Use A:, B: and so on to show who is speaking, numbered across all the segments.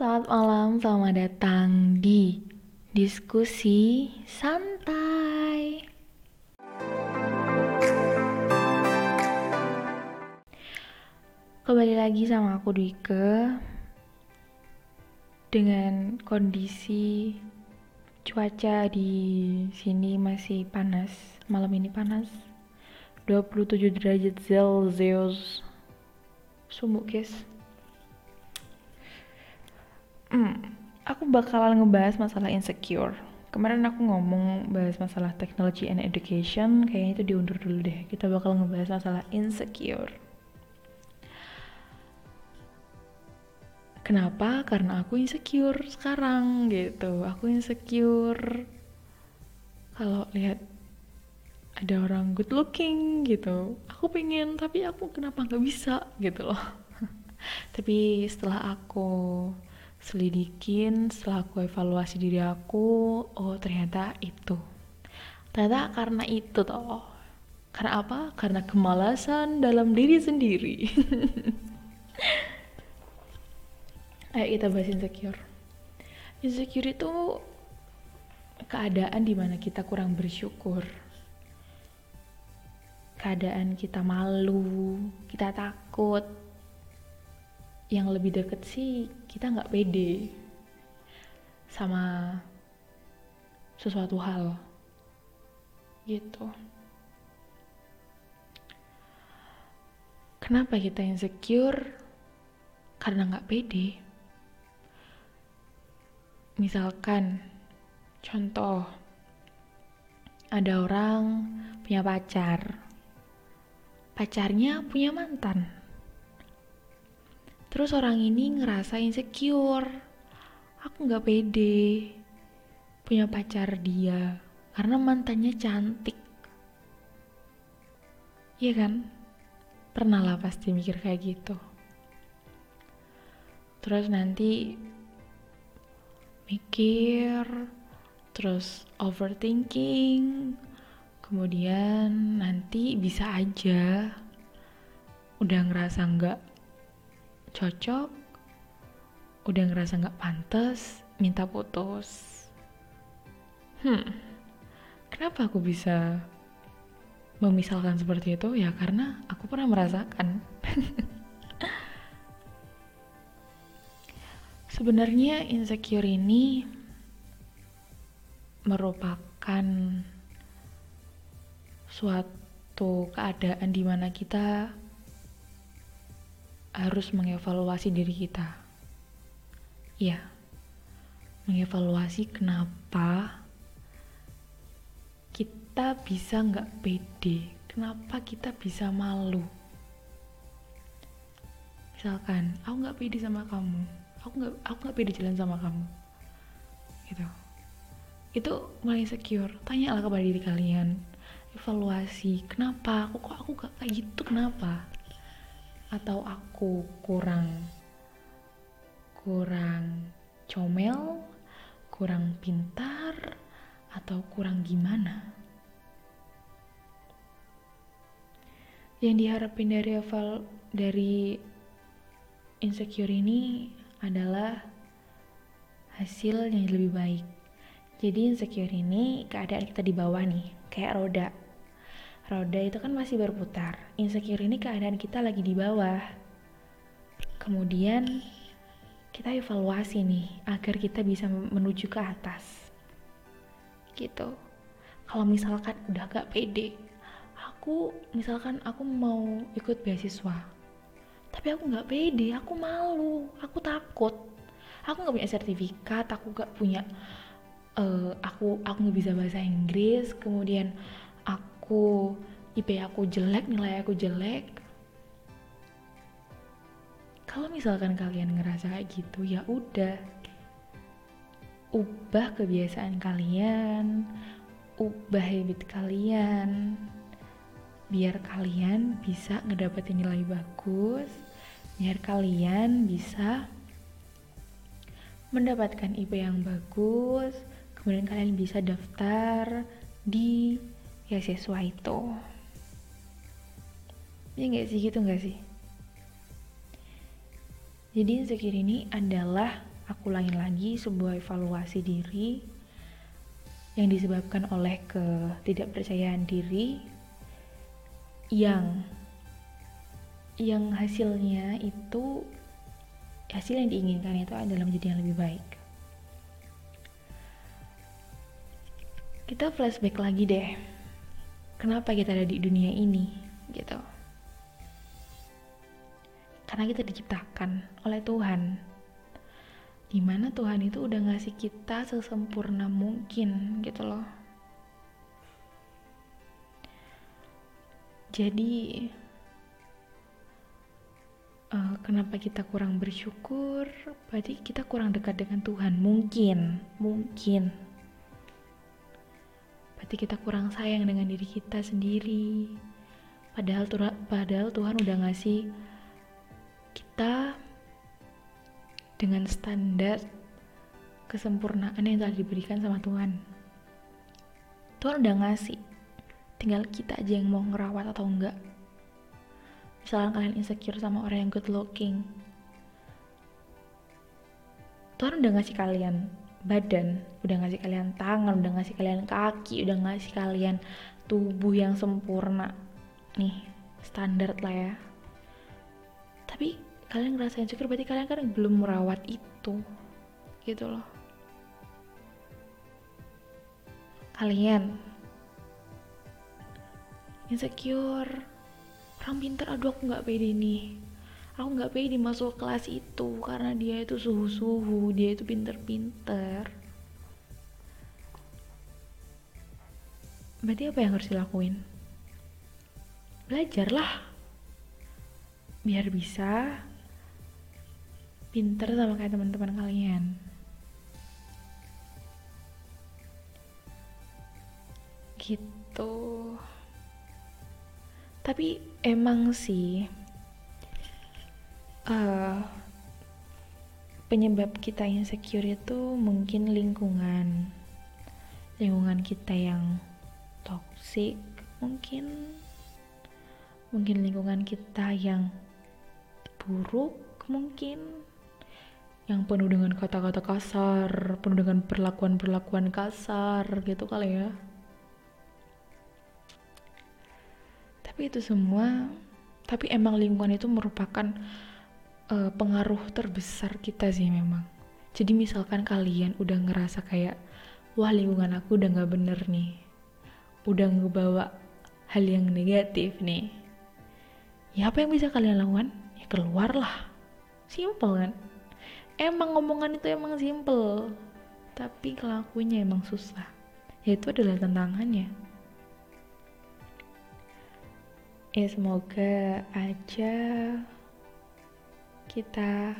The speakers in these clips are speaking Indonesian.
A: selamat malam, selamat datang di diskusi santai. Kembali lagi sama aku Dwike dengan kondisi cuaca di sini masih panas. Malam ini panas. 27 derajat Celcius. Sumuk, guys. Hmm, aku bakalan ngebahas masalah insecure. Kemarin aku ngomong bahas masalah technology and education, kayaknya itu diundur dulu deh. Kita bakal ngebahas masalah insecure. Kenapa? Karena aku insecure sekarang gitu. Aku insecure kalau lihat ada orang good looking gitu. Aku pengen tapi aku kenapa nggak bisa gitu loh. tapi setelah aku selidikin setelah aku evaluasi diri aku oh ternyata itu. Ternyata karena itu toh. Karena apa? Karena kemalasan dalam diri sendiri. Ayo kita bahas insecure. Insecure itu keadaan di mana kita kurang bersyukur. Keadaan kita malu kita takut yang lebih deket sih kita nggak pede sama sesuatu hal gitu. Kenapa kita insecure? Karena nggak pede. Misalkan contoh ada orang punya pacar. Pacarnya punya mantan Terus orang ini ngerasa insecure. Aku gak pede punya pacar dia karena mantannya cantik. Iya kan? Pernah lah pasti mikir kayak gitu. Terus nanti mikir, terus overthinking, kemudian nanti bisa aja udah ngerasa nggak cocok, udah ngerasa nggak pantas, minta putus. Hmm, kenapa aku bisa memisalkan seperti itu? Ya karena aku pernah merasakan. Sebenarnya insecure ini merupakan suatu keadaan di mana kita harus mengevaluasi diri kita. Ya, mengevaluasi kenapa kita bisa nggak pede, kenapa kita bisa malu. Misalkan, aku nggak pede sama kamu, aku nggak aku nggak pede jalan sama kamu, gitu. Itu mulai secure. Tanyalah kepada diri kalian, evaluasi, kenapa aku kok aku gak kayak gitu, kenapa? Atau aku kurang kurang comel, kurang pintar, atau kurang gimana? Yang diharapin dari eval dari insecure ini adalah hasil yang lebih baik. Jadi insecure ini keadaan kita di bawah nih, kayak roda roda itu kan masih berputar. Insecure ini keadaan kita lagi di bawah. Kemudian kita evaluasi nih agar kita bisa menuju ke atas. Gitu. Kalau misalkan udah gak pede, aku misalkan aku mau ikut beasiswa, tapi aku gak pede, aku malu, aku takut, aku gak punya sertifikat, aku gak punya, uh, aku aku nggak bisa bahasa Inggris, kemudian aku IP aku jelek, nilai aku jelek. Kalau misalkan kalian ngerasa kayak gitu, ya udah. Ubah kebiasaan kalian, ubah habit kalian. Biar kalian bisa ngedapetin nilai bagus, biar kalian bisa mendapatkan IP yang bagus, kemudian kalian bisa daftar di ya siswa itu ya nggak sih gitu nggak sih jadi insecure ini adalah aku ulangin lagi sebuah evaluasi diri yang disebabkan oleh ketidakpercayaan diri yang yang hasilnya itu hasil yang diinginkan itu adalah menjadi yang lebih baik. Kita flashback lagi deh. Kenapa kita ada di dunia ini gitu. Karena kita diciptakan oleh Tuhan. Di mana Tuhan itu udah ngasih kita sesempurna mungkin gitu loh. Jadi uh, kenapa kita kurang bersyukur? Berarti kita kurang dekat dengan Tuhan mungkin mungkin berarti kita kurang sayang dengan diri kita sendiri padahal padahal Tuhan udah ngasih kita dengan standar kesempurnaan yang telah diberikan sama Tuhan. Tuhan udah ngasih, tinggal kita aja yang mau ngerawat atau enggak. Misalnya kalian insecure sama orang yang good looking, Tuhan udah ngasih kalian badan, udah ngasih kalian tangan, udah ngasih kalian kaki, udah ngasih kalian tubuh yang sempurna. Nih, standar lah ya. Tapi kalian ngerasain insecure berarti kalian kan belum merawat itu gitu loh kalian insecure orang pintar aduh aku nggak pede nih aku nggak pede masuk kelas itu karena dia itu suhu-suhu dia itu pinter-pinter. Berarti apa yang harus dilakuin? Belajarlah. Biar bisa pinter sama kayak teman-teman kalian. Gitu. Tapi emang sih uh, penyebab kita insecure itu mungkin lingkungan lingkungan kita yang toxic mungkin mungkin lingkungan kita yang buruk mungkin yang penuh dengan kata-kata kasar, penuh dengan perlakuan-perlakuan kasar gitu kali ya. Tapi itu semua, tapi emang lingkungan itu merupakan uh, pengaruh terbesar kita sih memang. Jadi misalkan kalian udah ngerasa kayak, wah lingkungan aku udah gak bener nih, udah ngebawa hal yang negatif nih. Ya apa yang bisa kalian lakukan? Ya keluarlah. Simple kan? emang ngomongan itu emang simple tapi kelakunya emang susah yaitu adalah tantangannya ya semoga aja kita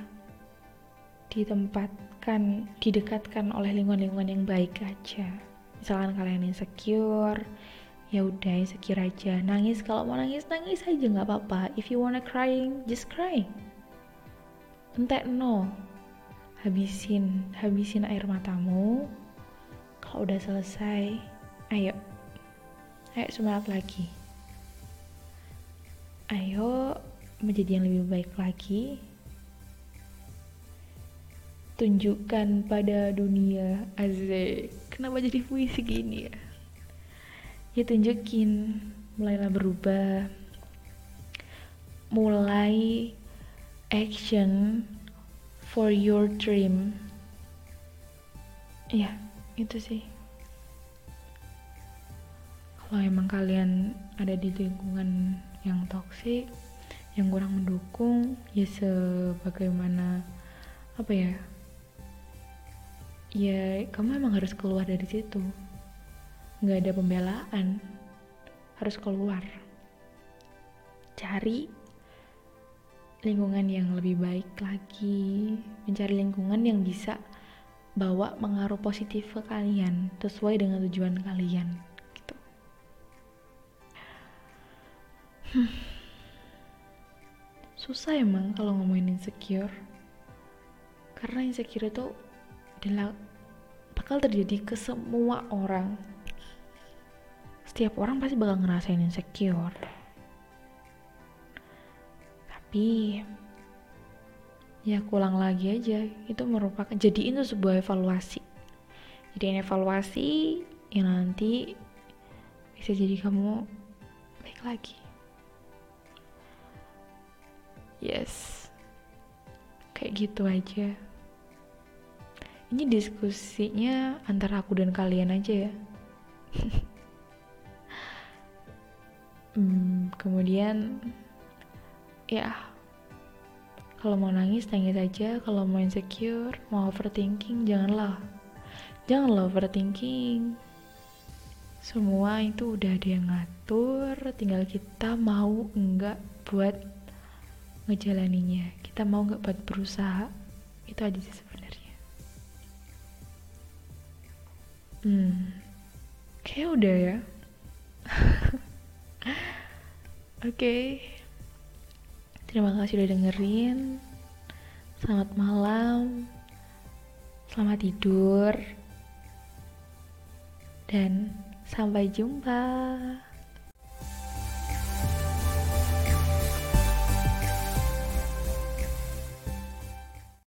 A: ditempatkan didekatkan oleh lingkungan-lingkungan yang baik aja. Misalkan kalian insecure ya udah insecure aja. Nangis kalau mau nangis nangis aja nggak apa-apa. If you wanna crying just cry. Entek no. Habisin habisin air matamu. Kalau udah selesai ayo. Ayo semangat lagi. Ayo menjadi yang lebih baik lagi tunjukkan pada dunia azek. Kenapa jadi puisi gini ya? Ya tunjukin. Mulailah berubah. Mulai action for your dream. Ya itu sih. Kalau emang kalian ada di lingkungan yang toksik yang kurang mendukung ya sebagaimana apa ya ya kamu emang harus keluar dari situ nggak ada pembelaan harus keluar cari lingkungan yang lebih baik lagi, mencari lingkungan yang bisa bawa pengaruh positif ke kalian sesuai dengan tujuan kalian gitu. Hmm. Susah emang kalau ngomongin insecure. Karena insecure itu adalah bakal terjadi ke semua orang. Setiap orang pasti bakal ngerasain insecure. Tapi ya kulang lagi aja itu merupakan jadi itu sebuah evaluasi. Jadi evaluasi yang nanti bisa jadi kamu baik lagi. Yes. Kayak gitu aja ini diskusinya antara aku dan kalian aja ya. Hmm, kemudian ya kalau mau nangis nangis aja. Kalau mau insecure mau overthinking janganlah. Janganlah overthinking. Semua itu udah ada yang ngatur. Tinggal kita mau enggak buat ngejalaninya kita mau nggak buat berusaha. Itu aja sih sebenarnya hmm. Kayak udah ya. Oke. Okay. terima kasih udah dengerin. Selamat malam. Selamat tidur. Dan sampai jumpa